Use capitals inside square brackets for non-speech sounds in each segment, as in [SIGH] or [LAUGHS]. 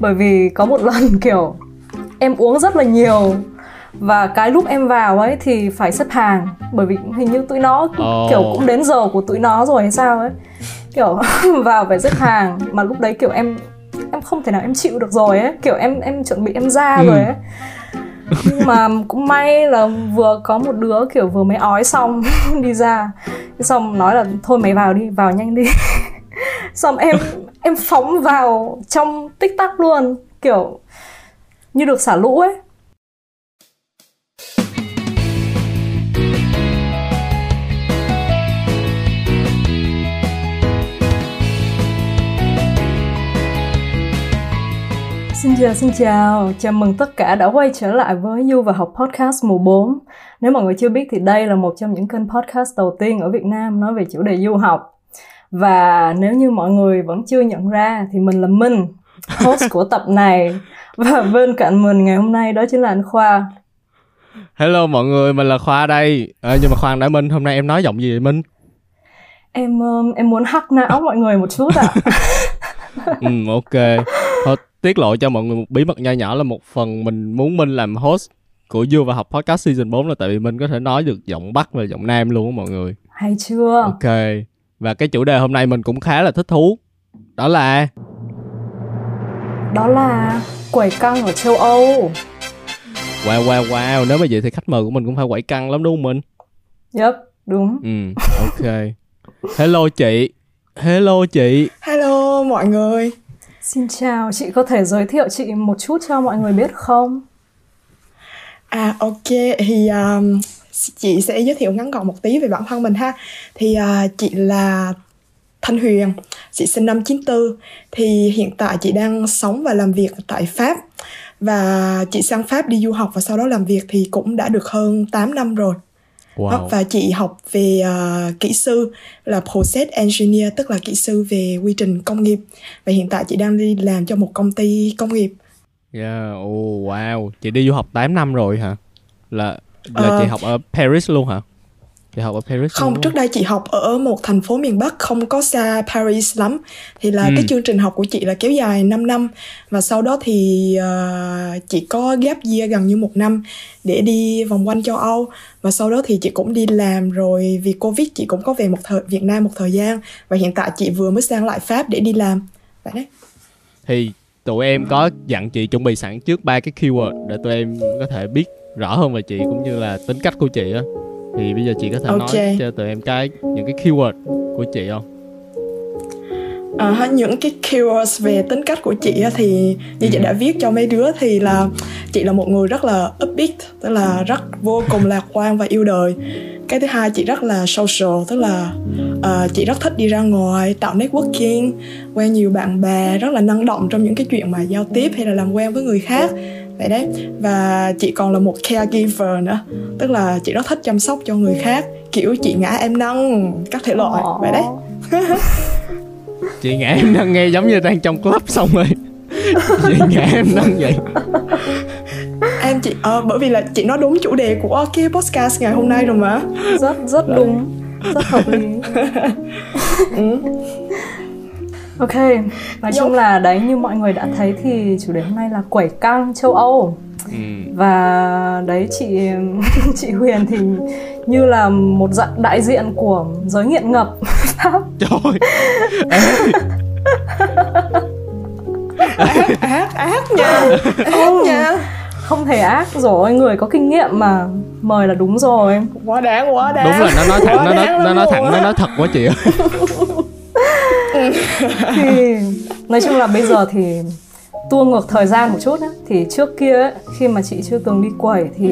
bởi vì có một lần [LAUGHS] kiểu em uống rất là nhiều và cái lúc em vào ấy thì phải xếp hàng. Bởi vì hình như tụi nó oh. kiểu cũng đến giờ của tụi nó rồi hay sao ấy. Kiểu [LAUGHS] vào phải xếp hàng mà lúc đấy kiểu em em không thể nào em chịu được rồi ấy. Kiểu em em chuẩn bị em ra ừ. rồi ấy. Nhưng mà cũng may là vừa có một đứa kiểu vừa mới ói xong [LAUGHS] đi ra. Xong nói là thôi mày vào đi vào nhanh đi. Xong em em phóng vào trong tích tắc luôn kiểu như được xả lũ ấy Xin chào, xin chào. Chào mừng tất cả đã quay trở lại với Du và Học Podcast mùa 4. Nếu mọi người chưa biết thì đây là một trong những kênh podcast đầu tiên ở Việt Nam nói về chủ đề du học. Và nếu như mọi người vẫn chưa nhận ra thì mình là Minh, host của tập này. Và bên cạnh mình ngày hôm nay đó chính là anh Khoa. Hello mọi người, mình là Khoa đây. À, nhưng mà khoan đã Minh, hôm nay em nói giọng gì vậy Minh? Em em muốn hắc não mọi người một chút ạ. À. [LAUGHS] ừ, ok. Thôi tiết lộ cho mọi người một bí mật nho nhỏ là một phần mình muốn Minh làm host của Du và học podcast season 4 là tại vì Minh có thể nói được giọng Bắc và giọng Nam luôn á mọi người. Hay chưa? Ok. Và cái chủ đề hôm nay mình cũng khá là thích thú. Đó là Đó là quẩy căng ở châu Âu. Wow wow wow, nếu mà vậy thì khách mời của mình cũng phải quẩy căng lắm đúng không Minh? Yep, đúng. Ừ, ok. Hello chị. Hello chị. Hello mọi người. Xin chào, chị có thể giới thiệu chị một chút cho mọi người biết không? À ok, thì um, chị sẽ giới thiệu ngắn gọn một tí về bản thân mình ha. Thì uh, chị là Thanh Huyền, chị sinh năm 94 thì hiện tại chị đang sống và làm việc tại Pháp và chị sang Pháp đi du học và sau đó làm việc thì cũng đã được hơn 8 năm rồi. Wow. và chị học về uh, kỹ sư là process engineer tức là kỹ sư về quy trình công nghiệp và hiện tại chị đang đi làm cho một công ty công nghiệp. Yeah, oh wow, chị đi du học 8 năm rồi hả? Là là uh, chị học ở Paris luôn hả? Chị học ở Paris Không, luôn trước đây chị học ở một thành phố miền Bắc không có xa Paris lắm. Thì là ừ. cái chương trình học của chị là kéo dài 5 năm và sau đó thì uh, chị có gap year gần như một năm để đi vòng quanh châu Âu và sau đó thì chị cũng đi làm rồi vì Covid chị cũng có về một thời Việt Nam một thời gian và hiện tại chị vừa mới sang lại Pháp để đi làm. Vậy đấy. Thì tụi em có dặn chị chuẩn bị sẵn trước ba cái keyword để tụi em có thể biết rõ hơn về chị cũng như là tính cách của chị á. Thì bây giờ chị có thể okay. nói cho tụi em cái những cái keyword của chị không? À, những cái keywords về tính cách của chị thì như chị đã viết cho mấy đứa thì là chị là một người rất là upbeat tức là rất vô cùng lạc quan và yêu đời. Cái thứ hai chị rất là social tức là uh, chị rất thích đi ra ngoài tạo networking quen nhiều bạn bè rất là năng động trong những cái chuyện mà giao tiếp hay là làm quen với người khác vậy đấy. Và chị còn là một caregiver nữa. Tức là chị rất thích chăm sóc cho người khác. Kiểu chị ngã em nâng các thể loại. Oh. vậy đấy. [LAUGHS] Chị ngã em nâng nghe giống như đang trong club xong rồi. [LAUGHS] Chị ngã em nâng vậy. Em chị ờ, bởi vì là chị nói đúng chủ đề của cái podcast ngày hôm nay rồi mà. Rất rất đúng. Rất hợp lý. [LAUGHS] Ừ. Ok, nói chung là đấy như mọi người đã thấy thì chủ đề hôm nay là quẩy căng châu Âu. Ừ. và đấy chị [LAUGHS] chị Huyền thì như là một dạng đại diện của giới nghiện ngập. [LAUGHS] Trời ác. Ác ác nha. Ác nha. Không thể ác rồi người có kinh nghiệm mà mời là đúng rồi. Quá đáng quá đáng. Đúng là nó nói thẳng nó nói nó nói thẳng nó nói thật quá chị ơi [LAUGHS] thì nói chung là bây giờ thì tua ngược thời gian một chút ấy, thì trước kia ấy, khi mà chị chưa từng đi quẩy thì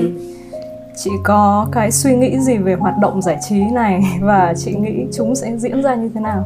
chị có cái suy nghĩ gì về hoạt động giải trí này? [LAUGHS] Và chị nghĩ chúng sẽ diễn ra như thế nào?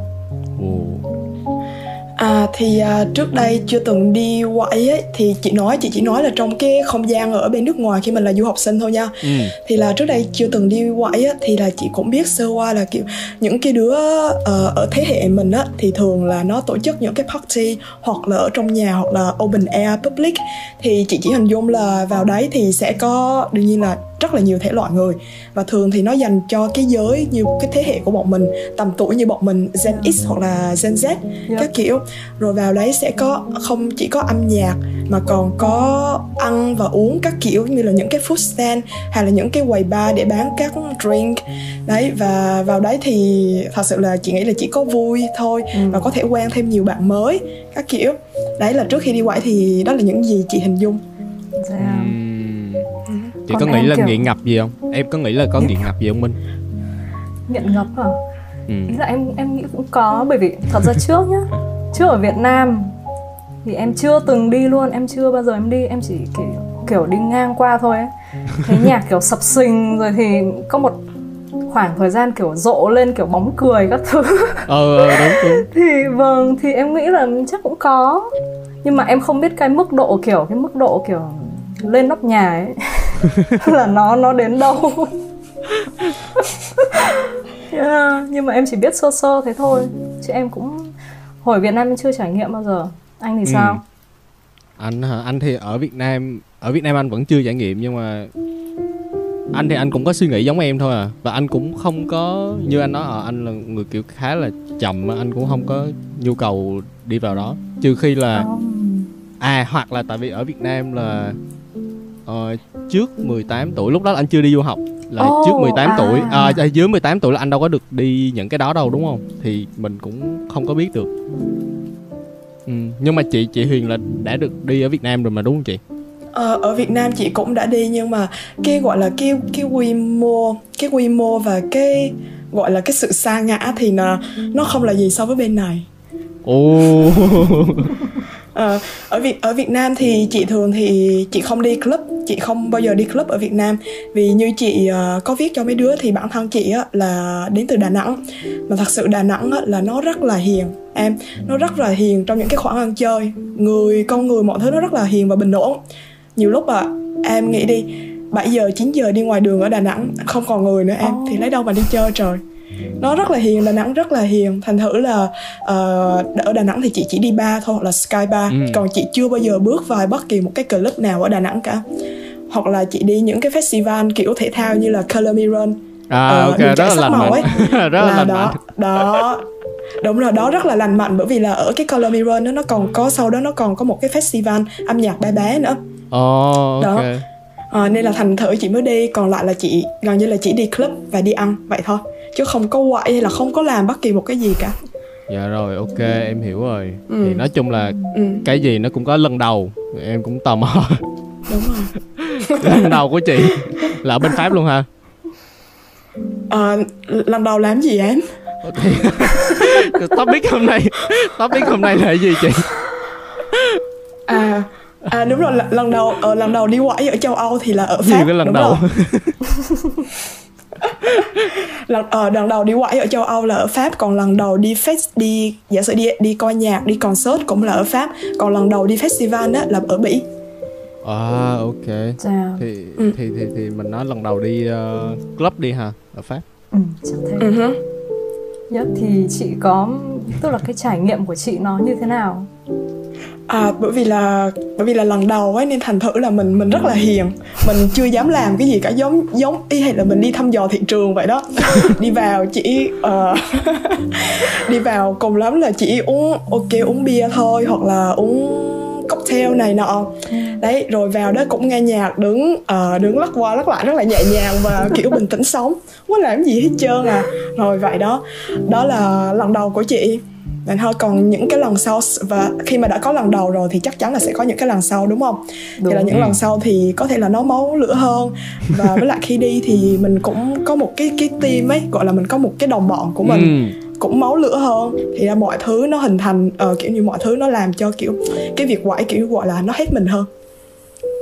À thì à, trước đây chưa từng đi quậy ấy thì chị nói chị chỉ nói là trong cái không gian ở bên nước ngoài khi mình là du học sinh thôi nha. Ừ. Thì là trước đây chưa từng đi quậy á thì là chị cũng biết sơ qua là kiểu những cái đứa uh, ở thế hệ mình á thì thường là nó tổ chức những cái party hoặc là ở trong nhà hoặc là open air public thì chị chỉ hình dung là vào đấy thì sẽ có đương nhiên là rất là nhiều thể loại người và thường thì nó dành cho cái giới như cái thế hệ của bọn mình tầm tuổi như bọn mình Gen X hoặc là Gen Z yeah. các kiểu rồi vào đấy sẽ có không chỉ có âm nhạc mà còn có ăn và uống các kiểu như là những cái food stand hay là những cái quầy bar để bán các drink đấy và vào đấy thì thật sự là chị nghĩ là chỉ có vui thôi ừ. và có thể quen thêm nhiều bạn mới các kiểu đấy là trước khi đi quẩy thì đó là những gì chị hình dung yeah. Chị Còn có nghĩ là kiểu... nghiện ngập gì không? Em có nghĩ là có nghiện ngập gì không minh? Nghiện ngập à ừ. ý là em em nghĩ cũng có bởi vì thật ra trước nhá trước ở Việt Nam thì em chưa từng đi luôn em chưa bao giờ em đi em chỉ kiểu kiểu đi ngang qua thôi ấy. Thấy nhạc [LAUGHS] kiểu sập sình rồi thì có một khoảng thời gian kiểu rộ lên kiểu bóng cười các thứ. Ờ, ờ đúng, đúng. [LAUGHS] Thì vâng thì em nghĩ là chắc cũng có. Nhưng mà em không biết cái mức độ kiểu cái mức độ kiểu lên nóc nhà ấy [LAUGHS] là nó nó đến đâu? [LAUGHS] Yeah, nhưng mà em chỉ biết sơ sơ thế thôi. Chứ em cũng hồi Việt Nam em chưa trải nghiệm bao giờ. Anh thì ừ. sao? Anh hả? Anh thì ở Việt Nam ở Việt Nam anh vẫn chưa trải nghiệm nhưng mà anh thì anh cũng có suy nghĩ giống em thôi à. Và anh cũng không có như anh nói à, anh là người kiểu khá là chậm anh cũng không có nhu cầu đi vào đó. Trừ khi là à hoặc là tại vì ở Việt Nam là uh, trước 18 tuổi lúc đó anh chưa đi du học là oh, trước 18 à. tuổi à, dưới 18 tuổi là anh đâu có được đi những cái đó đâu đúng không thì mình cũng không có biết được ừ. nhưng mà chị chị Huyền là đã được đi ở Việt Nam rồi mà đúng không chị Ờ, ở Việt Nam chị cũng đã đi nhưng mà cái gọi là cái cái quy mô cái quy mô và cái gọi là cái sự xa ngã thì là nó không là gì so với bên này. Ồ. [LAUGHS] Ờ, ở Việt ở Việt Nam thì chị thường thì chị không đi club chị không bao giờ đi club ở Việt Nam. Vì như chị uh, có viết cho mấy đứa thì bản thân chị á, là đến từ Đà Nẵng. Mà thật sự Đà Nẵng á, là nó rất là hiền em. Nó rất là hiền trong những cái khoảng ăn chơi. Người con người mọi thứ nó rất là hiền và bình ổn. Nhiều lúc à em nghĩ đi 7 giờ 9 giờ đi ngoài đường ở Đà Nẵng không còn người nữa em. Oh. thì lấy đâu mà đi chơi trời nó rất là hiền đà nẵng rất là hiền. Thành thử là uh, ở đà nẵng thì chị chỉ đi bar thôi hoặc là sky bar. Ừ. còn chị chưa bao giờ bước vào bất kỳ một cái club nào ở đà nẵng cả. Hoặc là chị đi những cái festival kiểu thể thao như là color me run à uh, ok rất là lành mạnh. [LAUGHS] rất là, là lành đó, mạnh. đó. Đúng rồi đó rất là lành mạnh bởi vì là ở cái color me run đó nó còn có sau đó nó còn có một cái festival âm nhạc bé bé nữa. Oh, đó. À, nên là thành thử chị mới đi còn lại là chị gần như là chỉ đi club và đi ăn vậy thôi chứ không có quậy hay là không có làm bất kỳ một cái gì cả. Dạ rồi ok em hiểu rồi. Ừ. thì nói chung là ừ. cái gì nó cũng có lần đầu em cũng tò mò. Đúng rồi. [LAUGHS] Lần đầu của chị là ở bên pháp luôn hả? À, lần đầu làm gì em? Thì [LAUGHS] topic hôm nay topic hôm nay là gì chị? À à đúng rồi lần đầu ở ờ, lần đầu đi quẩy ở châu âu thì là ở pháp gì cái lần đúng đầu [LAUGHS] [LAUGHS] lần ờ, lần đầu đi quẩy ở châu Âu là ở Pháp còn lần đầu đi fest đi giả sử đi đi coi nhạc đi concert cũng là ở Pháp. Còn lần đầu đi festival đó là ở Bỉ. À ok. Dạ. thì, ừ. thì thì thì mình nói lần đầu đi uh, club đi ha ở Pháp. Ừ chắc thế. uh-huh. nhất thì chị có tức là cái trải nghiệm của chị nó như thế nào à bởi vì là bởi vì là lần đầu ấy nên thành thử là mình mình rất là hiền. Mình chưa dám làm cái gì cả giống giống y hay là mình đi thăm dò thị trường vậy đó. [LAUGHS] Đi vào chỉ uh, [LAUGHS] đi vào cùng lắm là chỉ uống ok uống bia thôi hoặc là uống cocktail này nọ. Đấy rồi vào đó cũng nghe nhạc đứng uh, đứng lắc qua lắc lại rất là nhẹ nhàng và [LAUGHS] kiểu bình tĩnh sống. Không làm gì hết trơn à? Rồi vậy đó. Đó là lần đầu của chị bạn thôi còn những cái lần sau và khi mà đã có lần đầu rồi thì chắc chắn là sẽ có những cái lần sau đúng không? Đúng. thì là những ừ. lần sau thì có thể là nó máu lửa hơn. Và với lại khi đi thì mình cũng có một cái cái team ấy gọi là mình có một cái đồng bọn của mình ừ. cũng máu lửa hơn. Thì là mọi thứ nó hình thành uh, kiểu như mọi thứ nó làm cho kiểu cái việc quậy kiểu gọi là nó hết mình hơn.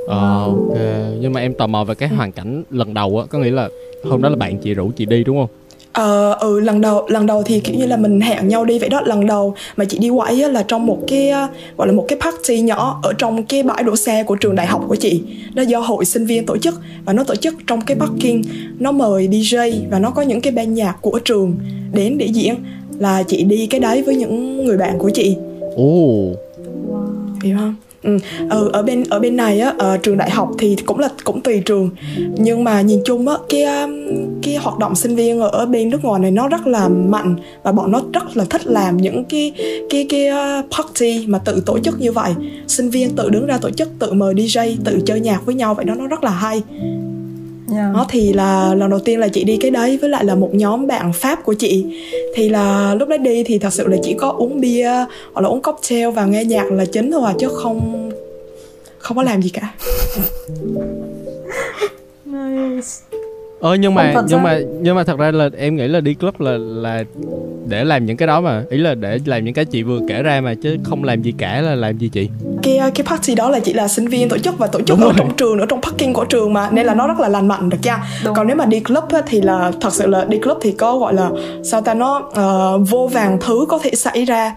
Ờ ok. Nhưng mà em tò mò về cái hoàn cảnh lần đầu á có nghĩa là hôm đó là bạn chị rủ chị đi đúng không Ờ, ừ lần đầu lần đầu thì kiểu như là mình hẹn nhau đi vậy đó. Lần đầu mà chị đi quẩy á, là trong một cái gọi là một cái party nhỏ ở trong cái bãi đỗ xe của trường đại học của chị. Nó do hội sinh viên tổ chức và nó tổ chức trong cái parking. Nó mời DJ và nó có những cái ban nhạc của trường đến để diễn là chị đi cái đấy với những người bạn của chị. Ồ. Hiểu không Ừ, ừ, ở bên ở bên này á ở trường đại học thì cũng là cũng tùy trường. Nhưng mà nhìn chung á cái um, cái hoạt động sinh viên ở bên nước ngoài này nó rất là mạnh và bọn nó rất là thích làm những cái cái cái ờ, party mà tự tổ chức như vậy. Sinh viên tự đứng ra tổ chức tự mời DJ tự chơi nhạc với nhau vậy đó nó rất là hay yeah. đó thì là lần đầu tiên là chị đi cái đấy với lại là một nhóm bạn pháp của chị. Thì là lúc đấy đi thì thật sự là chỉ có uống bia hoặc là uống cocktail và nghe nhạc là chính thôi à chứ không không có làm gì cả. [LAUGHS] Nice ờ nhưng mà nhưng mà nhưng mà thật ra là em nghĩ là đi club là là để làm những cái đó mà. Ý là để làm những cái chị vừa kể ra mà chứ không làm gì cả là làm gì chị? Cái cái party đó là chỉ là sinh viên tổ chức và tổ chức Đúng ở rồi. trong trường ở trong parking của trường mà nên là nó rất là lành mạnh được nha. Còn nếu mà đi club á, thì là thật sự là đi club thì có gọi là sao ta nó uh, vô vàng thứ có thể xảy ra.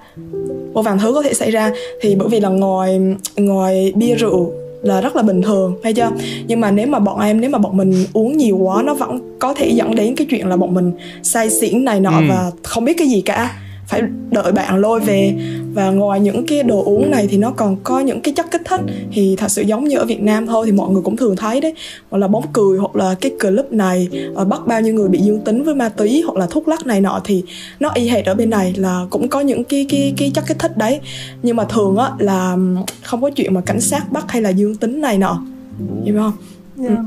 Vô vàng thứ có thể xảy ra. Thì bởi vì là ngoài ngoài bia rượu là rất là bình thường hay chưa nhưng mà nếu mà bọn em nếu mà bọn mình uống nhiều quá nó vẫn có thể dẫn đến cái chuyện là bọn mình say xỉn này nọ ừ. và không biết cái gì cả phải đợi bạn lôi về. Và ngoài những cái đồ uống này thì nó còn có những cái chất kích thích. Thì thật sự giống như ở Việt Nam thôi thì mọi người cũng thường thấy đấy. Hoặc là bóng cười hoặc là cái club này ờ, bắt bao nhiêu người bị dương tính với ma túy hoặc là thuốc lắc này nọ thì nó y hệt ở bên này là cũng có những cái cái cái chất kích thích đấy. Nhưng mà thường á là không có chuyện mà cảnh sát bắt hay là dương tính này nọ. Hiểu không? Yeah. ừ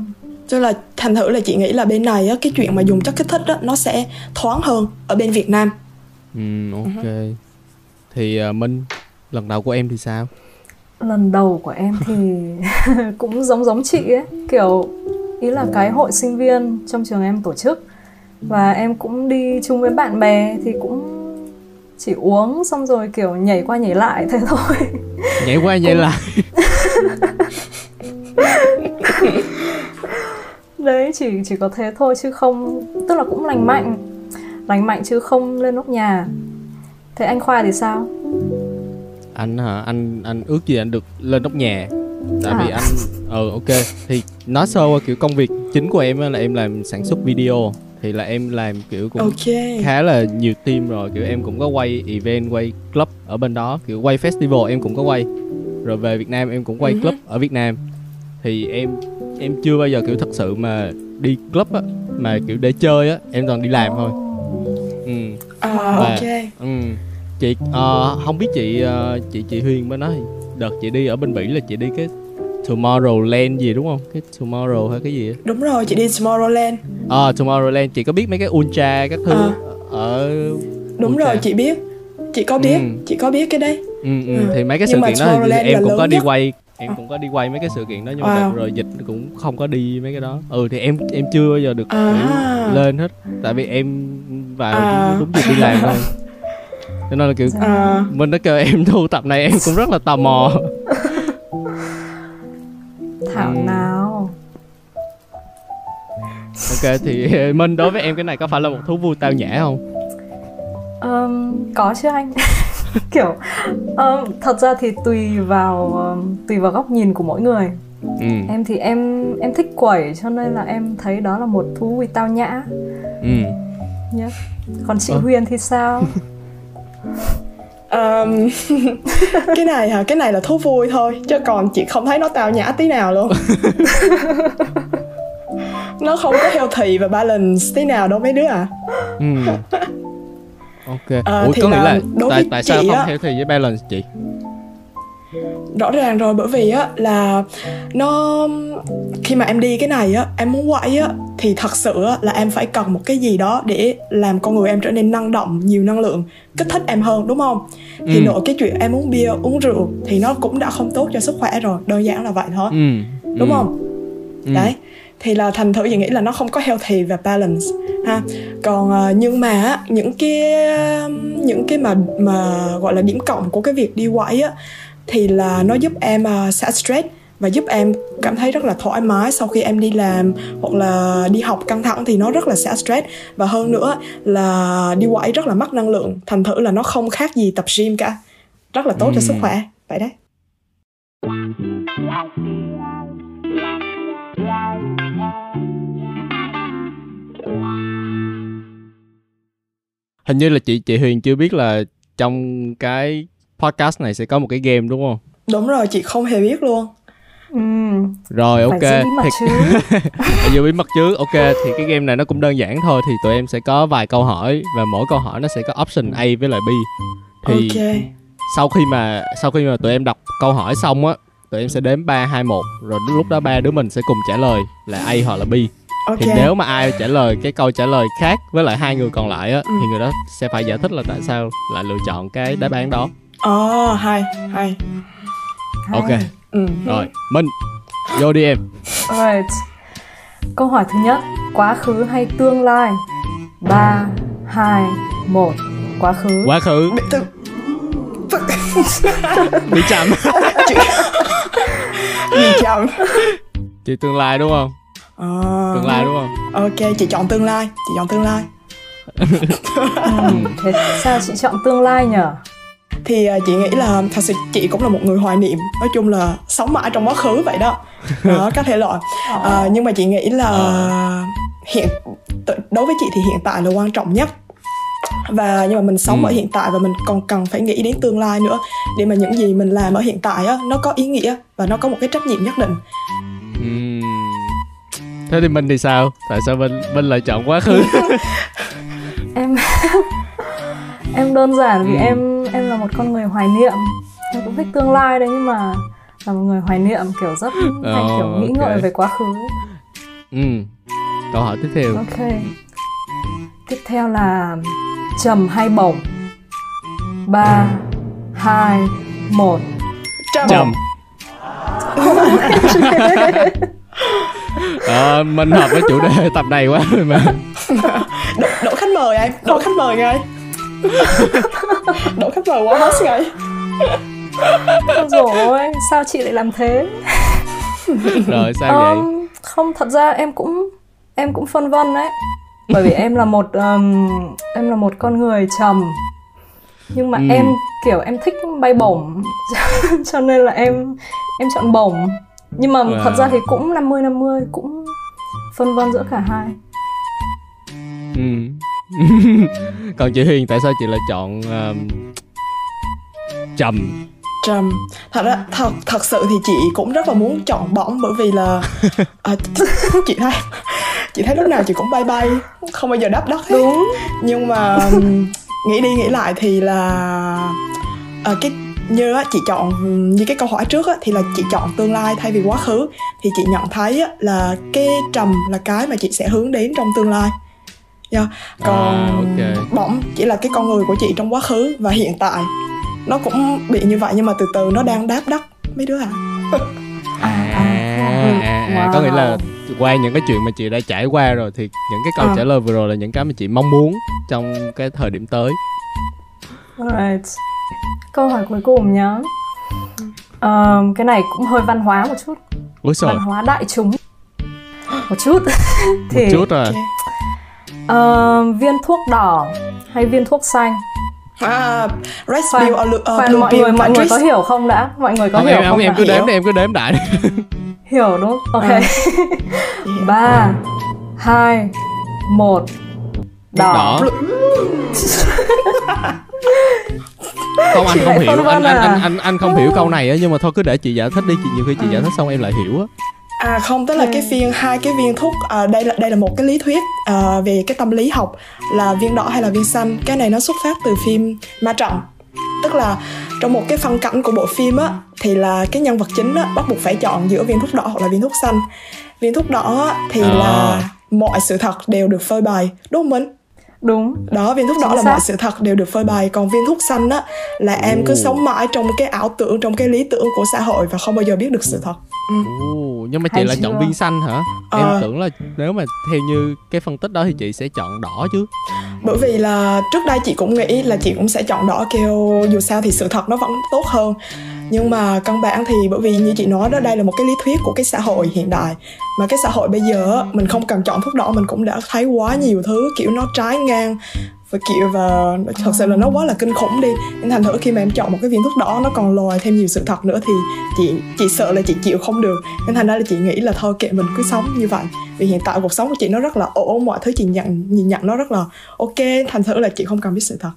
cho là thành thử là chị nghĩ là bên này á cái chuyện mà dùng chất kích thích á nó sẽ thoáng hơn ở bên Việt Nam ừ ok. Uh-huh. thì uh, minh lần đầu của em thì sao? Lần đầu của em thì [LAUGHS] cũng giống giống chị ấy. Kiểu ý là cái hội sinh viên trong trường em tổ chức. Và em cũng đi chung với bạn bè thì cũng chỉ uống xong rồi kiểu nhảy qua nhảy lại thế [LAUGHS] thôi. Nhảy qua nhảy lại. [LAUGHS] Đấy chỉ chỉ có thế thôi chứ không tức là cũng lành mạnh lành mạnh chứ không lên nóc nhà. Thế anh khoa thì sao? Anh hả? Anh anh ước gì anh được lên nóc nhà? Tại à. vì anh ờ ok. Thì nói sơ qua kiểu công việc chính của em là em làm sản xuất video. Thì là em làm kiểu cũng okay. khá là nhiều team rồi. Kiểu em cũng có quay event quay club ở bên đó. Kiểu quay festival em cũng có quay. Rồi về Việt Nam em cũng quay uh-huh. club ở Việt Nam. Thì em em chưa bao giờ kiểu thật sự mà đi club á mà kiểu để chơi á em toàn đi làm thôi ừ à, Và, ok ừ chị uh, không biết chị uh, chị chị Huyền mới nói đợt chị đi ở bên Bỉ là chị đi cái Tomorrowland gì đúng không? Cái Tomorrow hay cái gì? Đúng rồi, chị đi Tomorrowland. Ờ, à, Tomorrowland, chị có biết mấy cái Ultra các thứ à. ở Đúng Ultra. rồi, chị biết. Chị có biết, ừ. chị có biết cái đấy. Ừ, ừ. ừ. thì mấy cái sự kiện đó thì em cũng có đi quay em cũng có đi quay mấy cái sự kiện đó nhưng mà wow. rồi dịch cũng không có đi mấy cái đó ừ thì em em chưa bao giờ được à. lên hết tại vì em vào à. đúng dịp đi làm thôi cho nên là kiểu à. mình đã kêu em [LAUGHS] thu tập này em cũng rất là tò mò thảo ừ. nào ok thì [LAUGHS] minh đối với em cái này có phải là một thú vui tao nhã không um, có chứ anh [LAUGHS] kiểu um, thật ra thì tùy vào um, tùy vào góc nhìn của mỗi người ừ. em thì em em thích quẩy cho nên là em thấy đó là một thú vui tao nhã ừ. yeah. còn chị ờ. Huyền thì sao [LAUGHS] um, [LAUGHS] cái này hả cái này là thú vui thôi chứ còn chị không thấy nó tao nhã tí nào luôn nó không có healthy và balance tí nào đâu mấy đứa à ừ ok à, ủa có nghĩa là tại tại sao không theo thì với balance chị rõ ràng rồi bởi vì á là nó khi mà em đi cái này á em muốn quậy á thì thật sự á là em phải cần một cái gì đó để làm con người em trở nên năng động nhiều năng lượng kích thích em hơn đúng không thì ừ. nội cái chuyện em uống bia uống rượu thì nó cũng đã không tốt cho sức khỏe rồi đơn giản là vậy thôi ừ. đúng ừ. không ừ. đấy thì là thành thử chị nghĩ là nó không có healthy và balance ha. Còn uh, nhưng mà những cái những cái mà mà gọi là điểm cộng của cái việc đi quẩy á thì là nó giúp em uh, xả stress và giúp em cảm thấy rất là thoải mái sau khi em đi làm hoặc là đi học căng thẳng thì nó rất là xả stress. Và hơn nữa là đi quẩy rất là mất năng lượng thành thử là nó không khác gì tập gym cả. Rất là tốt cho sức khỏe vậy đấy hình như là chị chị Huyền chưa biết là trong cái podcast này sẽ có một cái game đúng không? đúng rồi chị không hề biết luôn. Ừ. rồi ok. phải giữ bí mật chứ. [LAUGHS] Giữ bí mật chứ. Ok thì cái game này nó cũng đơn giản thôi thì tụi em sẽ có vài câu hỏi và mỗi câu hỏi nó sẽ có option A với lại B. Thì ok. sau khi mà sau khi mà tụi em đọc câu hỏi xong á tụi em sẽ đếm ba hai một rồi lúc đó ba đứa mình sẽ cùng trả lời là A hoặc là B ok thì nếu mà ai trả lời cái câu trả lời khác với lại hai người còn lại á Ừ. thì người đó sẽ phải giải thích là tại sao lại lựa chọn cái đáp án đó Ồ, oh, hay, hay. ok Ừ. rồi minh vô đi em Alright. Câu hỏi thứ nhất, quá khứ hay tương lai? 3, 2, 1. Quá khứ. quá khứ bị chậm [LAUGHS] gì chậm. chị tương lai đúng không Ờ, tương lai đúng không Ok, chị chọn tương lai, chị chọn tương lai. [LAUGHS] Ừ, thế sao chị chọn tương lai nhở? Thì à, chị nghĩ là thật sự chị cũng là một người hoài niệm. Nói chung là sống mãi trong quá khứ vậy đó. [LAUGHS] Đó, các thể loại. À, nhưng mà chị nghĩ là hiện tự- đối với chị thì hiện tại là quan trọng nhất và nhưng mà mình sống Ừ. ở hiện tại và mình còn cần phải nghĩ đến tương lai nữa để mà những gì mình làm ở hiện tại á nó có ý nghĩa và nó có một cái trách nhiệm nhất định. Thế thì minh thì sao tại sao minh minh lại chọn quá khứ [LAUGHS] Em [LAUGHS] em đơn giản vì Ừ. em em là một con người hoài niệm. Em cũng thích tương lai đấy nhưng mà là một người hoài niệm kiểu rất hay Ồ, kiểu nghĩ ngợi ok. về quá khứ. ừ câu hỏi tiếp theo Ok. Tiếp theo là trầm hay bổng? 3, 2, 1. Trầm. trầm [LAUGHS] Ờ, mình hợp với chủ đề tập này quá rồi mà [LAUGHS] đỗ, đỗ khách mời anh đỗ khách mời ngay [LAUGHS] đỗ khách mời quá hot ngay Ôi dồi ôi, sao chị lại làm thế? rồi sao vậy Um, không, thật ra em cũng em cũng phân vân đấy. Bởi vì em là một um, em là một con người trầm. Nhưng mà Ừ. em kiểu em thích bay bổng [LAUGHS] cho nên là em em chọn bổng. Nhưng mà Wow. thật ra thì cũng 50 50 cũng phân vân giữa cả hai. ừ. [LAUGHS] còn chị Huyền tại sao chị lại chọn um, trầm trầm thật ra thật thật sự thì chị cũng rất là muốn chọn bỏng bởi vì là [LAUGHS] à, [LAUGHS] chị thấy chị thấy lúc nào chị cũng bay bay không bao giờ đáp đất hết Đúng. nhưng mà ừm, nghĩ đi nghĩ lại thì là à, cái như á, chị chọn như cái câu hỏi trước á, thì là chị chọn tương lai thay vì quá khứ thì chị nhận thấy á, là cái trầm là cái mà chị sẽ hướng đến trong tương lai yeah. còn À, ok. bỏng chỉ là cái con người của chị trong quá khứ và hiện tại nó cũng bị như vậy nhưng mà từ từ nó đang đáp đất mấy đứa à à, à, à, có nghĩa là qua những cái chuyện mà chị đã trải qua rồi thì những cái câu À. trả lời vừa rồi là những cái mà chị mong muốn trong cái thời điểm tới Alright. Câu hỏi cuối cùng nhá. Um, cái này cũng hơi văn hóa một chút, rồi văn hóa đại chúng một chút. [LAUGHS] một thì chút rồi um, viên thuốc đỏ hay viên thuốc xanh? à red Khoan, pill or lu- uh, Khoan, blue mọi pill người mọi người Matrix. có hiểu không đã? Mọi người có không hiểu em, không? em, cứ đếm đi em cứ đếm đại đi [LAUGHS] Hiểu đúng không? Ok. À. [LAUGHS] Ba, hai, một. Đỏ. đỏ không anh Chị không hiểu anh anh, anh anh anh không hiểu câu này á nhưng mà thôi cứ để chị giải thích đi chị nhiều khi chị giải thích xong em lại hiểu á À không, tức là cái viên hai cái viên thuốc à, đây là đây là một cái lý thuyết à, về cái tâm lý học là viên đỏ hay là viên xanh. Cái này nó xuất phát từ phim Ma Trận. Tức là trong một cái phân cảnh của bộ phim á thì là cái nhân vật chính á bắt buộc phải chọn giữa viên thuốc đỏ hoặc là viên thuốc xanh. Viên thuốc đỏ á, thì À. là mọi sự thật đều được phơi bày, đúng không Minh? Đúng. Đó, viên thuốc đỏ Chính là xác. mọi sự thật đều được phơi bày. Còn viên thuốc xanh á là em cứ sống mãi trong cái ảo tưởng, trong cái lý tưởng của xã hội Và không bao giờ biết được sự thật Ồ, nhưng mà chị Hay lại chọn viên xanh hả? Ờ. em tưởng là nếu mà theo như cái phân tích đó thì chị sẽ chọn đỏ chứ. Bởi vì là trước đây chị cũng nghĩ là chị cũng sẽ chọn đỏ kêu dù sao thì sự thật nó vẫn tốt hơn. Nhưng mà căn bản thì bởi vì như chị nói đó đây là một cái lý thuyết của cái xã hội hiện đại. Mà cái xã hội bây giờ á, mình không cần chọn thuốc đỏ mình cũng đã thấy quá nhiều thứ kiểu nó trái ngang và kiểu và thật sự là nó quá là kinh khủng đi. Nên thành thử khi mà em chọn một cái viên thuốc đỏ nó còn lòi thêm nhiều sự thật nữa thì chị chị sợ là chị chịu không được. Nên thành ra là chị nghĩ là thôi kệ mình, cứ sống như vậy. Vì hiện tại cuộc sống của chị nó rất là ổn, mọi thứ chị nhận, nhìn nhận nó rất là ok. Thành thử là chị không cần biết sự thật.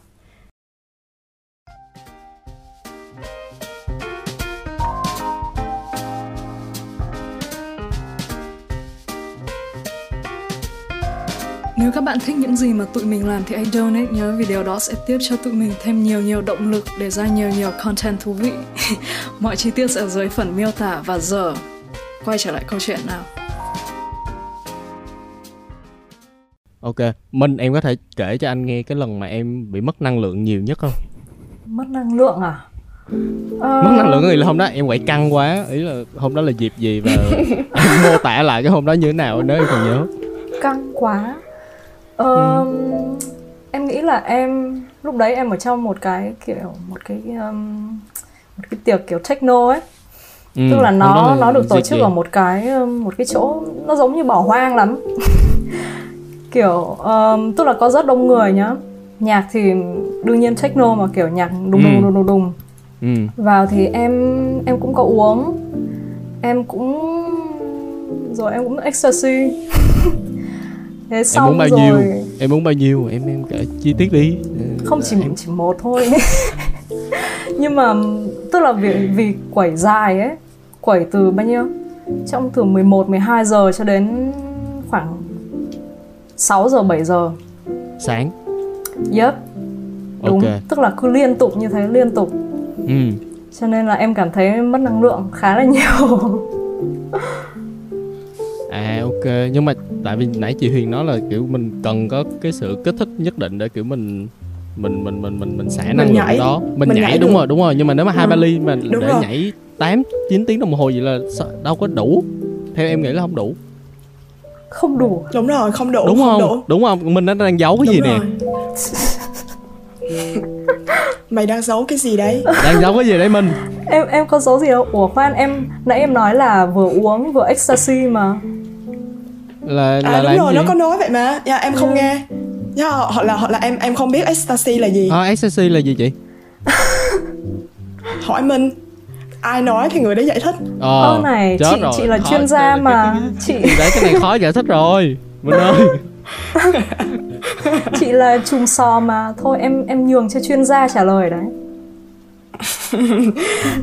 Nếu các bạn thích những gì mà tụi mình làm thì hãy donate nhớ vì điều đó sẽ tiếp cho tụi mình thêm nhiều nhiều động lực để ra nhiều nhiều content thú vị. [LAUGHS] Mọi chi tiết sẽ ở dưới phần miêu tả và giờ quay trở lại câu chuyện nào. Ok, Minh em có thể kể cho anh nghe cái lần mà em bị mất năng lượng nhiều nhất không? Mất năng lượng à? À... mất năng lượng có nghĩa là hôm đó em quậy căng quá ý là hôm đó là dịp gì và em [LAUGHS] [LAUGHS] mô tả lại cái hôm đó như thế nào nếu em còn nhớ căng quá ừ. em nghĩ là em lúc đấy em ở trong một cái kiểu một cái um, một cái tiệc kiểu techno ấy. Ừ, tức là nó là nó được tổ chức gì? ở một cái một cái chỗ nó giống như bỏ hoang lắm. [LAUGHS] Kiểu um, tức là có rất đông người nhá. Nhạc thì đương nhiên techno mà kiểu nhạc đùng đùng đùng đùng đùng. Ừ. vào thì em em cũng có uống. Em cũng rồi em cũng ecstasy [LAUGHS] thế xong em muốn bao rồi... nhiêu em muốn bao nhiêu? Em em kể chi tiết đi. Không chỉ em... chỉ một thôi. [LAUGHS] Nhưng mà tức là vì vì quẩy dài ấy. Quẩy từ bao nhiêu? Trong từ 11 12 giờ cho đến khoảng 6 giờ 7 giờ. Sáng. Yep. Đúng, okay. tức là cứ liên tục như thế, liên tục. Ừ. Cho nên là em cảm thấy mất năng lượng khá là nhiều [LAUGHS] ok, nhưng mà tại vì nãy chị Huyền nói là kiểu mình cần có cái sự kích thích nhất định để kiểu mình mình mình mình mình mình xả năng lượng nhảy. đó. Mình, mình nhảy, nhảy đúng rồi đúng rồi. Nhưng mà nếu mà hai ừ. ba ly mà đúng để rồi. nhảy 8 9 tiếng đồng hồ vậy là đâu có đủ. Theo em nghĩ là không đủ. Không đủ. Đúng rồi không đủ đúng không, không? đủ. đúng không? Mình đang giấu cái đúng gì rồi. nè? [LAUGHS] Mày đang giấu cái gì đấy? Đang giấu cái gì đấy mình? Em em có giấu gì đâu. Ủa khoan em nãy em nói là vừa uống vừa ecstasy mà là là à, đúng rồi gì? nó có nói vậy mà. Dạ em không yeah. nghe. Dạ, họ là họ là em em không biết ecstasy là gì. À, ecstasy là gì chị? [LAUGHS] Hỏi mình ai nói thì người đấy giải thích. Ờ oh, này chị rồi. chị là Khó, chuyên gia mà cái, chị đấy cái này khó giải thích rồi mình ơi. [LAUGHS] Chị là trùng sò mà. Thôi em em nhường cho chuyên gia trả lời đấy. [LAUGHS]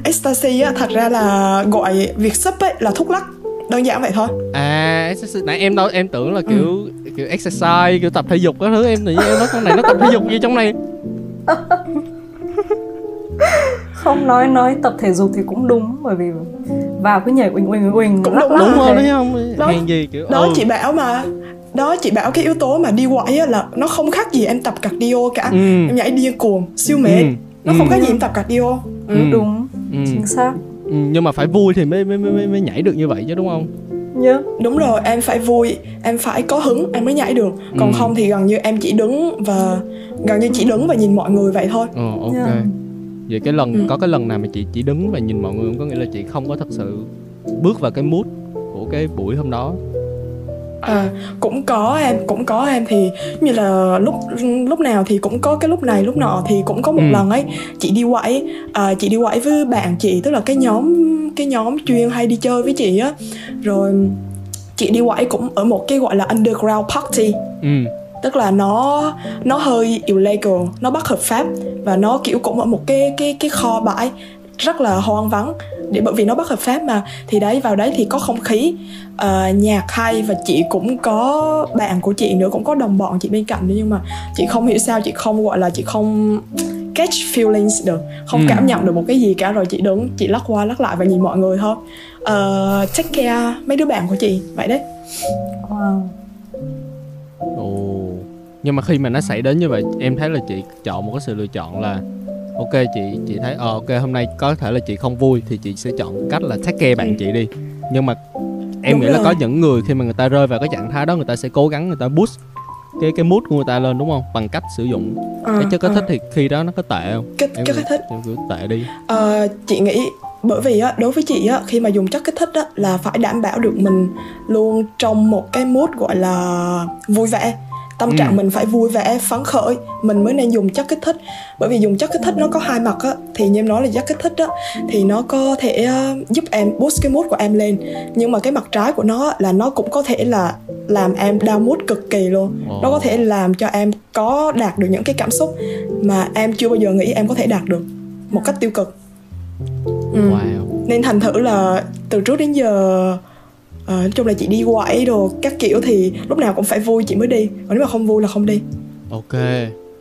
Ecstasy á thật ra là gọi việc sấp ấy là thuốc lắc đơn giản vậy thôi à nãy em đâu em tưởng là kiểu ừ. kiểu exercise kiểu tập thể dục các thứ em tự em nói con này nó tập thể dục gì trong này [LAUGHS] không nói nói tập thể dục thì cũng đúng bởi vì vào cứ nhảy uỳnh uỳnh uỳnh cũng đúng đúng rồi đấy không đó, Hàng gì kiểu đó ừ. chị bảo mà đó chị bảo cái yếu tố mà đi quậy á là nó không khác gì em tập cardio cả ừ. em nhảy điên cuồng siêu mệt ừ. nó ừ. không khác gì em tập cardio ừ. ừ. đúng ừ. chính xác ừ. Nhưng mà phải vui thì mới mới mới, mới nhảy được như vậy chứ đúng không Yeah. Đúng rồi, em phải vui, em phải có hứng em mới nhảy được. Còn ừ. không thì gần như em chỉ đứng và gần như chỉ đứng và nhìn mọi người vậy thôi. Ờ, ok. Yeah vậy cái lần ừ. có cái lần nào mà chị chỉ đứng và nhìn mọi người không có nghĩa là chị không có thật sự bước vào cái mood của cái buổi hôm đó À, cũng có em cũng có em thì như là lúc lúc nào thì cũng có cái lúc này lúc nọ thì cũng có một ừ. lần ấy chị đi quẩy à, chị đi quẩy với bạn chị tức là cái nhóm cái nhóm chuyên hay đi chơi với chị á. Rồi chị đi quẩy cũng ở một cái gọi là underground party. Ừ. Tức là nó nó hơi illegal nó bất hợp pháp và nó kiểu cũng ở một cái cái cái kho bãi rất là hoang vắng để bởi vì nó bất hợp pháp mà. Thì đấy vào đấy thì có không khí. Uh, nhạc hay và chị cũng có bạn của chị nữa cũng có đồng bọn chị bên cạnh nữa nhưng mà chị không hiểu sao chị không gọi là chị không catch feelings được không ừ. cảm nhận được một cái gì cả. Rồi chị đứng chị lắc qua lắc lại và nhìn mọi người thôi. Uh, take care mấy đứa bạn của chị vậy đấy. Wow. Nhưng mà khi mà nó xảy đến như vậy em thấy là chị chọn một cái sự lựa chọn là ok chị chị thấy ờ ok hôm nay có thể là chị không vui thì chị sẽ chọn cách là take care bạn ừ. chị đi nhưng mà em đúng nghĩ rồi. là có những người khi mà người ta rơi vào cái trạng thái đó người ta sẽ cố gắng người ta boost cái cái mood của người ta lên đúng không bằng cách sử dụng à, cái chất kích à. thích thì khi đó nó có tệ không kích em chất kích thích em cứ tệ đi à, chị nghĩ bởi vì á đối với chị á khi mà dùng chất kích thích á là phải đảm bảo được mình luôn trong một cái mood gọi là vui vẻ tâm ừ. trạng mình phải vui vẻ phấn khởi mình mới nên dùng chất kích thích bởi vì dùng chất kích thích nó có hai mặt á thì như em nói là chất kích thích á thì nó có thể uh, giúp em boost cái mood của em lên nhưng mà cái mặt trái của nó là nó cũng có thể là làm em down mood cực kỳ luôn oh. nó có thể làm cho em có đạt được những cái cảm xúc mà em chưa bao giờ nghĩ em có thể đạt được một cách tiêu cực ừ. wow. nên thành thử là từ trước đến giờ ờ, nói chung là chị đi quẩy đồ các kiểu thì lúc nào cũng phải vui chị mới đi. Còn nếu mà không vui là không đi. Ok.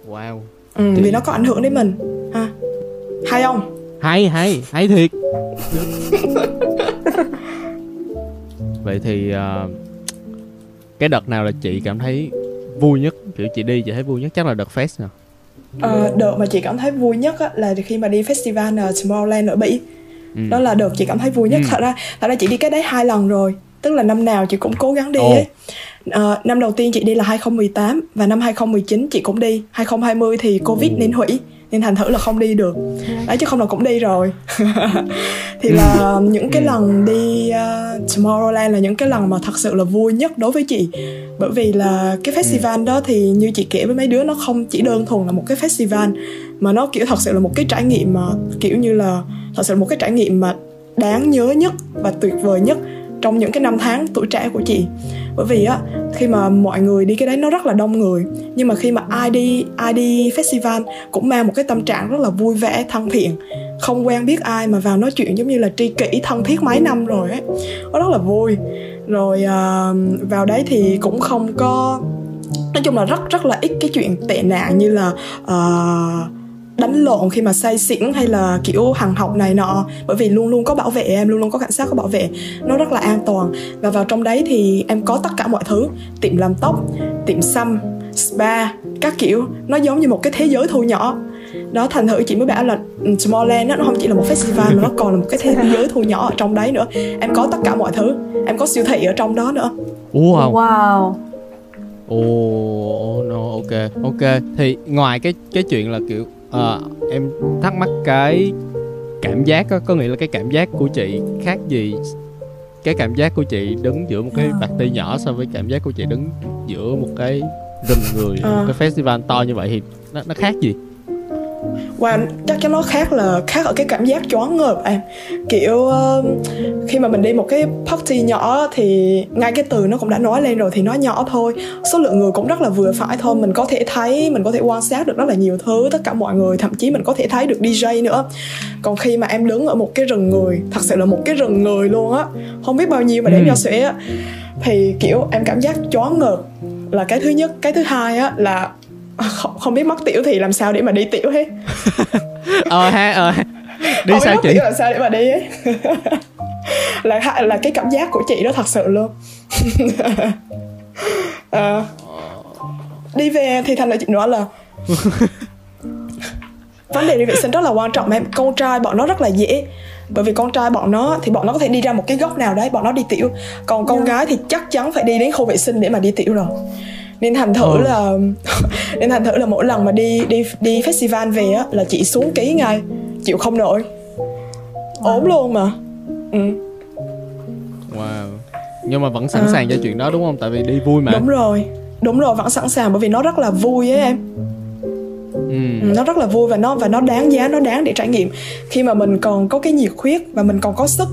Wow. Ừ, vì nó có ảnh hưởng đến mình. Ha. Hay không? Hay hay. Hay thiệt. [LAUGHS] Vậy thì uh, cái đợt nào là chị cảm thấy vui nhất? Kiểu chị đi chị thấy vui nhất chắc là đợt fest nào? Ờ, đợt mà chị cảm thấy vui nhất á, là khi mà đi festival uh, Tomorrowland ở Bỉ. Ừ. đó là đợt chị cảm thấy vui nhất. Ừ. thật ra thật ra chị đi cái đấy hai lần rồi tức là năm nào chị cũng cố gắng đi oh. ấy. Uh, năm đầu tiên chị đi là 2018 và năm 2019 chị cũng đi. 2020 thì covid nên hủy nên thành thử là không đi được. Đấy chứ không là cũng đi rồi. [LAUGHS] Thì là những cái lần đi uh, Tomorrowland là những cái lần mà thật sự là vui nhất đối với chị. Bởi vì là cái festival đó thì như chị kể với mấy đứa nó không chỉ đơn thuần là một cái festival mà nó kiểu thật sự là một cái trải nghiệm mà kiểu như là thật sự là một cái trải nghiệm mà đáng nhớ nhất và tuyệt vời nhất trong những cái năm tháng tuổi trẻ của chị. Bởi vì á khi mà mọi người đi cái đấy nó rất là đông người nhưng mà khi mà ai đi ai đi festival cũng mang một cái tâm trạng rất là vui vẻ thân thiện. Không quen biết ai mà vào nói chuyện giống như là tri kỷ thân thiết mấy năm rồi ấy. Nó rất là vui. Rồi uh, vào đấy thì cũng không có nói chung là rất rất là ít cái chuyện tệ nạn như là uh, đánh lộn khi mà say xỉn hay là kiểu hằng học này nọ. Bởi vì luôn luôn có bảo vệ em luôn luôn có cảnh sát có bảo vệ. Nó rất là an toàn. Và vào trong đấy thì em có tất cả mọi thứ. Tiệm làm tóc tiệm xăm spa các kiểu. Nó giống như một cái thế giới thu nhỏ. Đó thành thử chị mới bảo là ừ, Tomorrowland nó không chỉ là một festival mà nó còn là một cái thế [LAUGHS] giới thu nhỏ ở trong đấy nữa. Em có tất cả mọi thứ. Em có siêu thị ở trong đó nữa. Wow. Wow. Ồ, oh, no, ok, ok. Thì ngoài cái cái chuyện là kiểu à, em thắc mắc cái cảm giác đó, có nghĩa là cái cảm giác của chị khác gì cái cảm giác của chị đứng giữa một cái à. party nhỏ so với cảm giác của chị đứng giữa một cái rừng người à. một cái festival to như vậy thì nó nó khác gì Wow, chắc chắn nó khác là khác ở cái cảm giác choáng ngợp em. Kiểu uh, khi mà mình đi một cái party nhỏ thì ngay cái từ nó cũng đã nói lên rồi thì nó nhỏ thôi. Số lượng người cũng rất là vừa phải thôi. Mình có thể thấy mình có thể quan sát được rất là nhiều thứ. Tất cả mọi người thậm chí mình có thể thấy được DJ nữa. Còn khi mà em đứng ở một cái rừng người thật sự là một cái rừng người luôn á không biết bao nhiêu mà đến ừ. cho xuể á. Thì kiểu em cảm giác choáng ngợp là cái thứ nhất. Cái thứ hai á là không, không biết mất tiểu thì làm sao để mà đi tiểu hết. [LAUGHS] Ờ ha ờ. Đi không sao chị? làm sao để mà đi ấy. [LAUGHS] Là là cái cảm giác của chị đó thật sự luôn. À, [LAUGHS] đi về thì thành là chị nói là vấn đề đi vệ sinh rất là quan trọng em. Con trai bọn nó rất là dễ. Bởi vì con trai bọn nó thì bọn nó có thể đi ra một cái góc nào đấy bọn nó đi tiểu. Còn con yeah. Dạ. gái thì chắc chắn phải đi đến khu vệ sinh để mà đi tiểu rồi nên thành thử ừ. là [LAUGHS] nên thành thử là mỗi lần mà đi đi đi festival về á là chị xuống ký ngay chịu không nổi ốm luôn mà ừ. wow nhưng mà vẫn sẵn à. sàng cho chuyện đó đúng không tại vì đi vui mà đúng rồi đúng rồi vẫn sẵn sàng bởi vì nó rất là vui ấy em Ừ. ừ. nó rất là vui và nó và nó đáng giá nó đáng để trải nghiệm khi mà mình còn có cái nhiệt huyết và mình còn có sức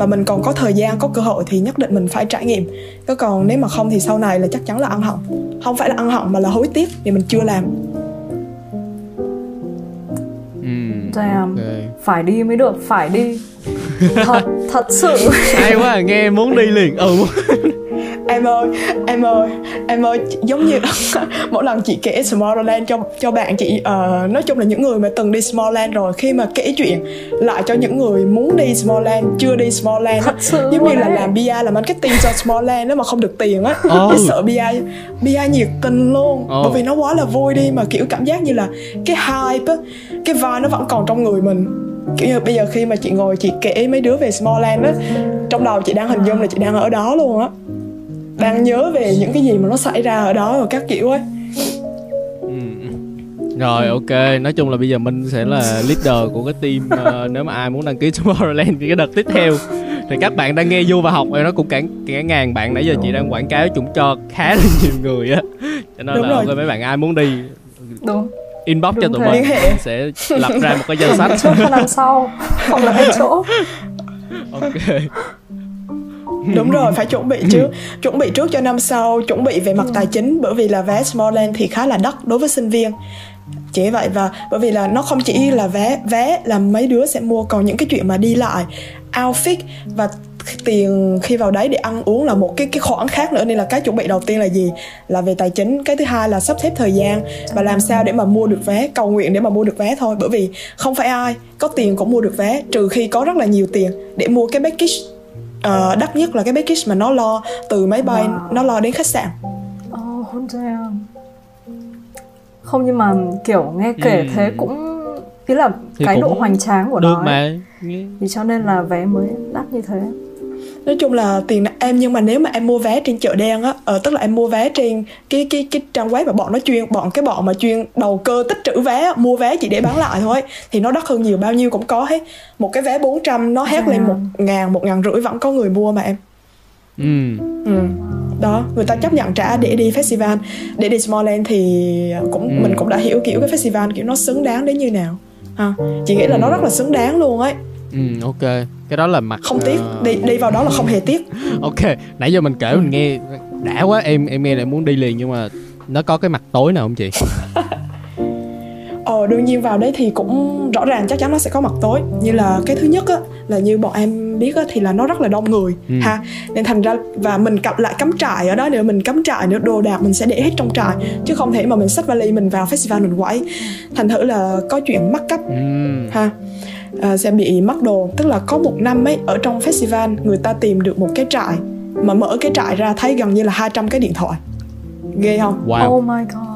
và mình còn có thời gian có cơ hội thì nhất định mình phải trải nghiệm chứ còn nếu mà không thì sau này là chắc chắn là ăn hận không phải là ăn hận mà là hối tiếc vì mình chưa làm ừ. Damn. Okay. phải đi mới được phải đi [LAUGHS] thật thật sự hay quá à, nghe muốn đi liền ừ em ơi em ơi em ơi giống như [LAUGHS] mỗi lần chị kể Tomorrowland cho cho bạn chị uh, nói chung là những người mà từng đi Tomorrowland rồi khi mà kể chuyện lại cho những người muốn đi Tomorrowland chưa đi Tomorrowland á giống như là làm bia làm marketing cho Tomorrowland nếu mà không được tiền á. Oh. sợ bia bia nhiệt tình luôn. Oh. bởi vì nó quá là vui đi mà kiểu cảm giác như là cái hype á cái vibe nó vẫn còn trong người mình. Kiểu như bây giờ khi mà chị ngồi chị kể mấy đứa về Smallland á trong đầu chị đang hình dung là chị đang ở đó luôn á đang nhớ về những cái gì mà nó xảy ra ở đó và các kiểu ấy. Ừ. rồi ok. Nói chung là bây giờ minh sẽ là leader của cái team uh, nếu mà ai muốn đăng ký [LAUGHS] Tomorrowland thì cái đợt tiếp theo. Thì các bạn đang nghe du và học rồi nó cũng cả, cả ngàn bạn nãy giờ chị đang quảng cáo chúng cho khá là nhiều người á. Cho nên Đúng là rồi. ok mấy bạn ai muốn đi Đúng. inbox Đúng cho tụi mình sẽ [LAUGHS] lập ra một cái danh sách. cho năm sau không là hết chỗ. [LAUGHS] Ok [LAUGHS] đúng rồi phải chuẩn bị [LAUGHS] trước chuẩn bị trước cho năm sau chuẩn bị về mặt tài chính bởi vì là vé Smallland thì khá là đắt đối với sinh viên. Chỉ vậy và bởi vì là nó không chỉ là vé vé là mấy đứa sẽ mua còn những cái chuyện mà đi lại outfit và tiền khi vào đấy để ăn uống là một cái cái khoản khác nữa. Nên là cái chuẩn bị đầu tiên là gì? Là về tài chính cái thứ hai là sắp xếp thời gian và làm sao để mà mua được vé cầu nguyện để mà mua được vé thôi. Bởi vì không phải ai có tiền cũng mua được vé trừ khi có rất là nhiều tiền để mua cái package uh, đắt nhất là cái package mà nó lo từ máy bay wow. nó lo đến khách sạn. Oh damn. Không nhưng mà kiểu nghe kể ừ. thế cũng ý là thì cái độ hoành tráng của được nó mà. Thì cho nên là vé mới đắt như thế nói chung là tiền em nhưng mà nếu mà em mua vé trên chợ đen á ờ, tức là em mua vé trên cái cái cái trang web mà bọn nó chuyên bọn cái bọn mà chuyên đầu cơ tích trữ vé mua vé chỉ để bán lại thôi thì nó đắt hơn nhiều bao nhiêu cũng có hết một cái vé 400 nó hét à. lên một ngàn một ngàn rưỡi vẫn có người mua mà em ừ. ừ đó người ta chấp nhận trả để đi festival để đi Smallland thì cũng ừ. mình cũng đã hiểu kiểu cái festival kiểu nó xứng đáng đến như nào ha chị nghĩ là nó rất là xứng đáng luôn ấy ừ ok. Cái đó là mặt không tiếc. Uh... đi đi vào đó là không hề tiếc. [LAUGHS] Ok nãy giờ mình kể mình nghe đã quá em em nghe lại muốn đi liền nhưng mà nó có cái mặt tối nào không chị? [LAUGHS] Ờ đương nhiên vào đấy thì cũng rõ ràng chắc chắn nó sẽ có mặt tối. Như là cái thứ nhất á là như bọn em biết á thì là nó rất là đông người ừ. ha. Nên thành ra và mình cặp lại cắm trại ở đó nữa mình cắm trại nữa đồ đạc mình sẽ để hết trong trại chứ không thể mà mình xách vali mình vào festival mình quẩy. Thành thử là có chuyện mắc cắp ừ. ha à, sẽ bị mất đồ. Tức là có một năm ấy ở trong festival người ta tìm được một cái trại mà mở cái trại ra thấy gần như là 200 cái điện thoại. Ghê không? Wow. oh my god.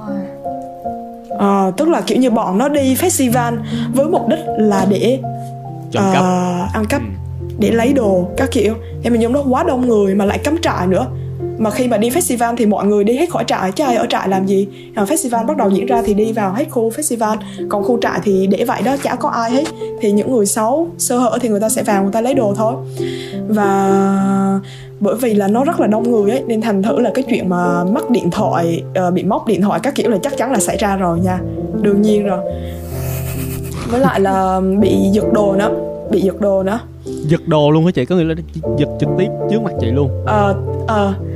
À, tức là kiểu như bọn nó đi festival với mục đích là để uh, ăn cắp. ừ. để lấy đồ các kiểu. Em mình giống nó quá đông người mà lại cắm trại nữa mà khi mà đi festival thì mọi người đi hết khỏi trại chứ ai ở trại làm gì? À, festival bắt đầu diễn ra thì đi vào hết khu festival. Còn khu trại thì để vậy đó chả có ai hết. Thì những người xấu sơ hở thì người ta sẽ vào người ta lấy đồ thôi. Và bởi vì là nó rất là đông người ấy nên thành thử là cái chuyện mà mất điện thoại uh, bị móc điện thoại các kiểu là chắc chắn là xảy ra rồi nha. Đương nhiên rồi. Với lại là bị giật đồ nữa bị giật đồ nữa. Giật đồ luôn hả chị? Có nghĩa là giật trực tiếp trước mặt chị luôn? Ờ uh, ờ. uh,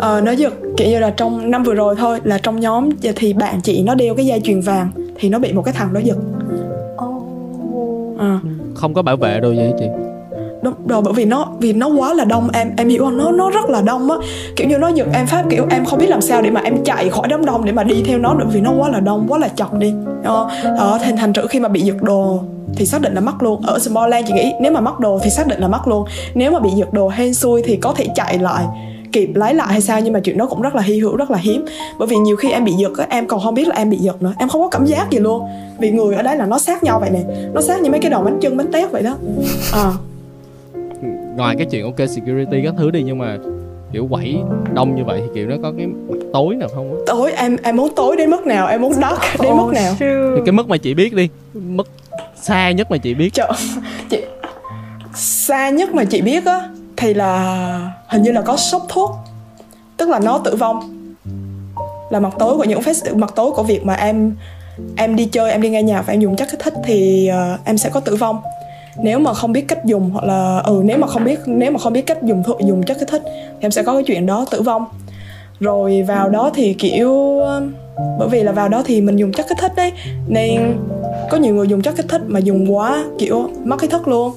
uh, nó giật kiểu như là trong năm vừa rồi thôi là trong nhóm thì bạn chị nó đeo cái dây chuyền vàng thì nó bị một cái thằng nó giật. Oh. à. không có bảo vệ đâu vậy chị? Đúng rồi bởi vì nó vì nó quá là đông em em hiểu không? Nó nó rất là đông á. Kiểu như nó giật em pháp kiểu em không biết làm sao để mà em chạy khỏi đám đông để mà đi theo nó được vì nó quá là đông quá là chật đi. Đó, đó thành thành thử khi mà bị giật đồ thì xác định là mất luôn. Ở Smallland chị nghĩ nếu mà mất đồ thì xác định là mất luôn. Nếu mà bị giật đồ hên xui thì có thể chạy lại kịp lấy lại hay sao nhưng mà chuyện đó cũng rất là hy hữu rất là hiếm. Bởi vì nhiều khi em bị giật á em còn không biết là em bị giật nữa. Em không có cảm giác gì luôn. Vì người ở đấy là nó sát nhau vậy nè. Nó sát như mấy cái đầu bánh chân bánh tét vậy đó. À. [LAUGHS] ngoài cái chuyện ok security các thứ đi nhưng mà kiểu quẩy đông như vậy thì kiểu nó có cái mặt tối nào không tối em em muốn tối đến mức nào em muốn dark đến oh, mức nào? thì cái mức mà chị biết đi mức xa nhất mà chị biết. Trời, chị xa nhất mà chị biết á thì là hình như là có sốc thuốc tức là nó tử vong. Là mặt tối của những phép mặt tối của việc mà em em đi chơi em đi nghe nhạc và em dùng chất kích thích thì uh, em sẽ có tử vong. Nếu mà không biết cách dùng hoặc là ừ nếu mà không biết nếu mà không biết cách dùng thuốc dùng chất kích thích thì em sẽ có cái chuyện đó tử vong. Rồi vào đó thì kiểu ờ, bởi vì là vào đó thì mình dùng chất kích thích đấy nên có nhiều người dùng chất kích thích mà dùng quá kiểu mất cái thức luôn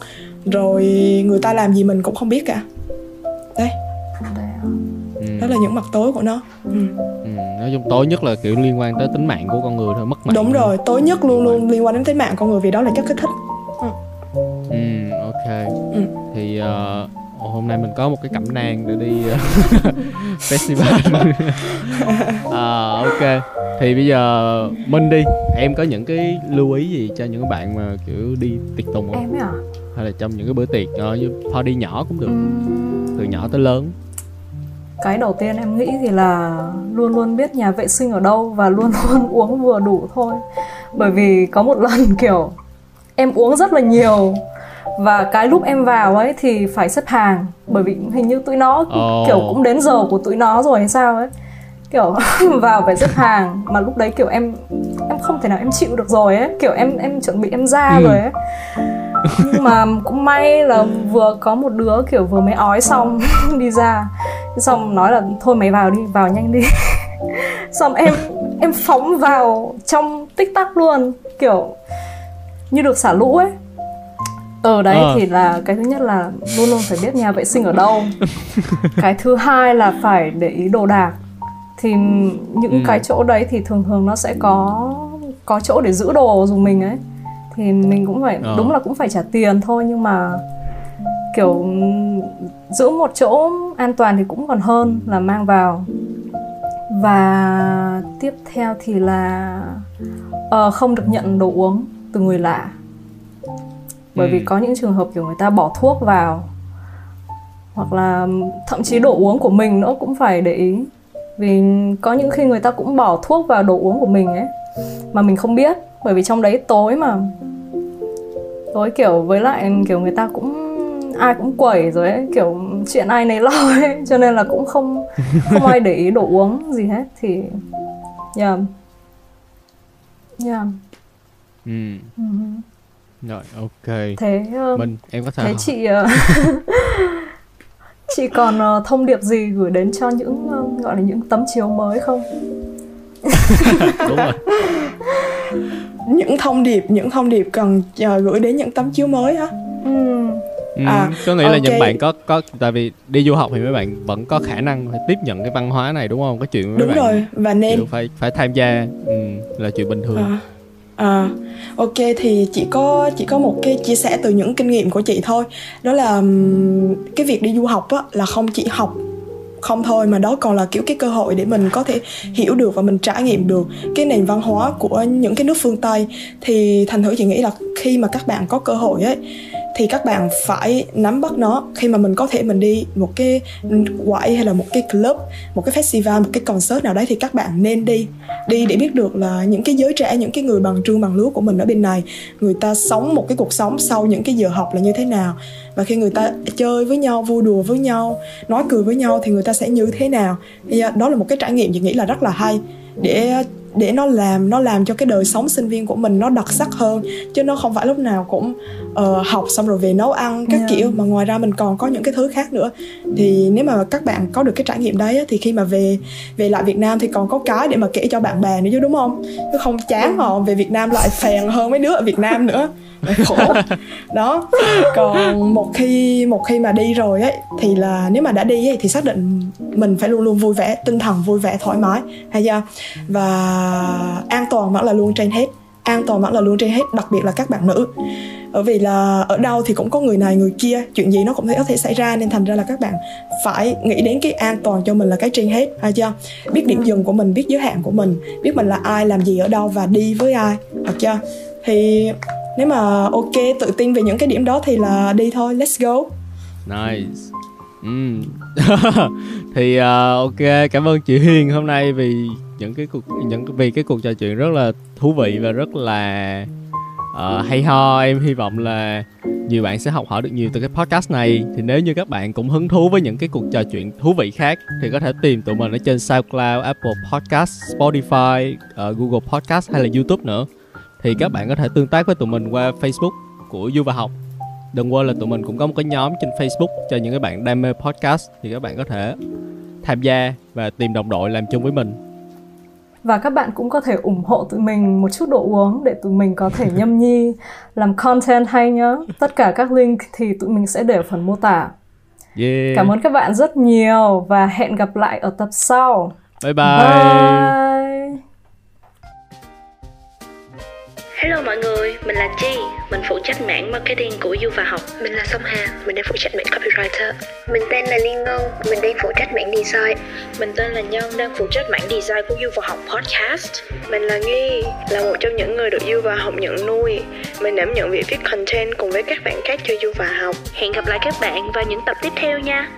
rồi người ta làm gì mình cũng không biết cả. Đấy. Ừ. đó là những mặt tối của nó. Ừ. Ừ, nói chung tối nhất là kiểu liên quan tới tính mạng của con người thôi mất mạng. Đúng rồi tối nhất luôn luôn liên quan đến tính mạng con người vì đó là chất kích thích. Ừ, ừ ok. Ừ. thì uh, hôm nay mình có một cái cẩm nang để đi uh, [LAUGHS] festival. À, [LAUGHS] [LAUGHS] ok. Thì bây giờ minh đi em có những cái lưu ý gì cho những bạn mà kiểu đi tiệc tùng không? Em ấy à hay là trong những cái bữa tiệc uh, party nhỏ cũng được uhm. từ nhỏ tới lớn cái đầu tiên em nghĩ thì là luôn luôn biết nhà vệ sinh ở đâu và luôn [LAUGHS] luôn uống vừa đủ thôi bởi vì có một lần [LAUGHS] kiểu em uống rất là nhiều và cái lúc em vào ấy thì phải xếp hàng bởi vì hình như tụi nó oh. kiểu cũng đến giờ của tụi nó rồi hay sao ấy kiểu [LAUGHS] vào phải xếp hàng mà lúc đấy kiểu em em không thể nào em chịu được rồi ấy kiểu em em chuẩn bị em ra ừ. rồi ấy nhưng mà cũng may là vừa có một đứa kiểu vừa mới ói xong [LAUGHS] đi ra. Xong nói là thôi mày vào đi vào nhanh đi. [LAUGHS] Xong em em phóng vào trong tích tắc luôn kiểu như được xả lũ ấy. Ở đấy à. thì là cái thứ nhất là luôn luôn phải biết nhà vệ sinh ở đâu. [LAUGHS] Cái thứ hai là phải để ý đồ đạc. Thì những ừ. cái chỗ đấy thì thường thường nó sẽ có có chỗ để giữ đồ dùng mình ấy thì mình cũng phải à. đúng là cũng phải trả tiền thôi nhưng mà kiểu giữ một chỗ an toàn thì cũng còn hơn là mang vào. Và tiếp theo thì là uh, không được nhận đồ uống từ người lạ. Bởi ừ. vì có những trường hợp kiểu người ta bỏ thuốc vào hoặc là thậm chí đồ uống của mình nữa cũng phải để ý. Vì có những khi người ta cũng bỏ thuốc vào đồ uống của mình ấy mà mình không biết bởi vì trong đấy tối mà. Tối kiểu với lại kiểu người ta cũng ai cũng quẩy rồi ấy kiểu chuyện ai nấy lo ấy cho nên là cũng không không ai để ý đồ uống gì hết thì yeah. Yeah. Ừ. Uh-huh. rồi ok. Thế uh, mình em có thể thế chị uh, [LAUGHS] chị còn uh, thông điệp gì gửi đến cho những uh, gọi là những tấm chiếu mới không? [LAUGHS] Đúng rồi [LAUGHS] những thông điệp những thông điệp cần uh, gửi đến những tấm chiếu mới hả ừ. Ừ, à, có nghĩa okay. là những bạn có có tại vì đi du học thì mấy bạn vẫn có khả năng phải tiếp nhận cái văn hóa này đúng không? Cái chuyện mấy đúng bạn rồi và nên phải phải tham gia ừ, là chuyện bình thường. À, à, ok thì chỉ có chỉ có một cái chia sẻ từ những kinh nghiệm của chị thôi đó là cái việc đi du học á là không chỉ học không thôi, mà đó còn là kiểu cái cơ hội để mình có thể hiểu được và mình trải nghiệm được cái nền văn hóa của những cái nước phương tây. Thì thành thử chị nghĩ là khi mà các bạn có cơ hội ấy thì các bạn phải nắm bắt nó. Khi mà mình có thể mình đi một cái quậy hay là một cái club, một cái festival, một cái concert nào đấy thì các bạn nên đi. Đi để biết được là những cái giới trẻ, những cái người bằng trương, bằng lứa của mình ở bên này, người ta sống một cái cuộc sống sau những cái giờ học là như thế nào. Và khi người ta chơi với nhau, vui đùa với nhau, nói cười với nhau thì người ta sẽ như thế nào. Thì đó là một cái trải nghiệm, chị nghĩ là rất là hay. Để để nó làm nó làm cho cái đời sống sinh viên của mình nó đặc sắc hơn. Chứ nó không phải lúc nào cũng uh, học xong rồi về nấu ăn các yeah. kiểu. Mà ngoài ra mình còn có những cái thứ khác nữa. Thì nếu mà các bạn có được cái trải nghiệm đấy thì khi mà về về lại Việt Nam thì còn có cái để mà kể cho bạn bè nữa chứ đúng không? Chứ không chán họ về Việt Nam lại phèn hơn mấy đứa ở Việt Nam nữa khổ. [LAUGHS] Đó. Còn một khi một khi mà đi rồi ấy thì là nếu mà đã đi ấy, thì xác định mình phải luôn luôn vui vẻ tinh thần vui vẻ thoải mái. Hay chưa? Và an toàn vẫn là luôn trên hết. An toàn vẫn là luôn trên hết đặc biệt là các bạn nữ. Bởi vì là ở đâu thì cũng có người này người kia. Chuyện gì nó cũng có thể xảy ra nên thành ra là các bạn phải nghĩ đến cái an toàn cho mình là cái trên hết. Hay chưa? Biết điểm dừng của mình biết giới hạn của mình biết mình là ai làm gì ở đâu và đi với ai. Được chưa? Thì nếu mà ok tự tin về những cái điểm đó thì là đi thôi let's go. Nice. Mm. [LAUGHS] thì uh, ok cảm ơn chị Hiền hôm nay vì những cái cuộc những vì cái cuộc trò chuyện rất là thú vị và rất là uh, hay ho. Em hy vọng là nhiều bạn sẽ học hỏi được nhiều từ cái podcast này. Thì nếu như các bạn cũng hứng thú với những cái cuộc trò chuyện thú vị khác thì có thể tìm tụi mình ở trên SoundCloud, Apple Podcast, Spotify, uh, Google Podcast hay là YouTube nữa thì các bạn có thể tương tác với tụi mình qua Facebook của Du và Học. Đừng quên là tụi mình cũng có một cái nhóm trên Facebook cho những cái bạn đam mê podcast. Thì các bạn có thể tham gia và tìm đồng đội làm chung với mình. Và các bạn cũng có thể ủng hộ tụi mình một chút đồ uống để tụi mình có thể nhâm nhi [LAUGHS] làm content hay nhá. Tất cả các link thì tụi mình sẽ để ở phần mô tả. Yeah. cảm ơn các bạn rất nhiều và hẹn gặp lại ở tập sau. Bye bye, bye. Hello mọi người, mình là Chi, mình phụ trách mảng marketing của Du và Học. Mình là Song Hà, mình đang phụ trách mảng copywriter. Mình tên là Liên Ngân, mình đang phụ trách mảng design. Mình tên là Nhân, đang phụ trách mảng design của Du và Học podcast. Mình là Nghi, là một trong những người được Du và Học nhận nuôi. Mình đảm nhận việc viết content cùng với các bạn khác cho Du và Học. Hẹn gặp lại các bạn vào những tập tiếp theo nha.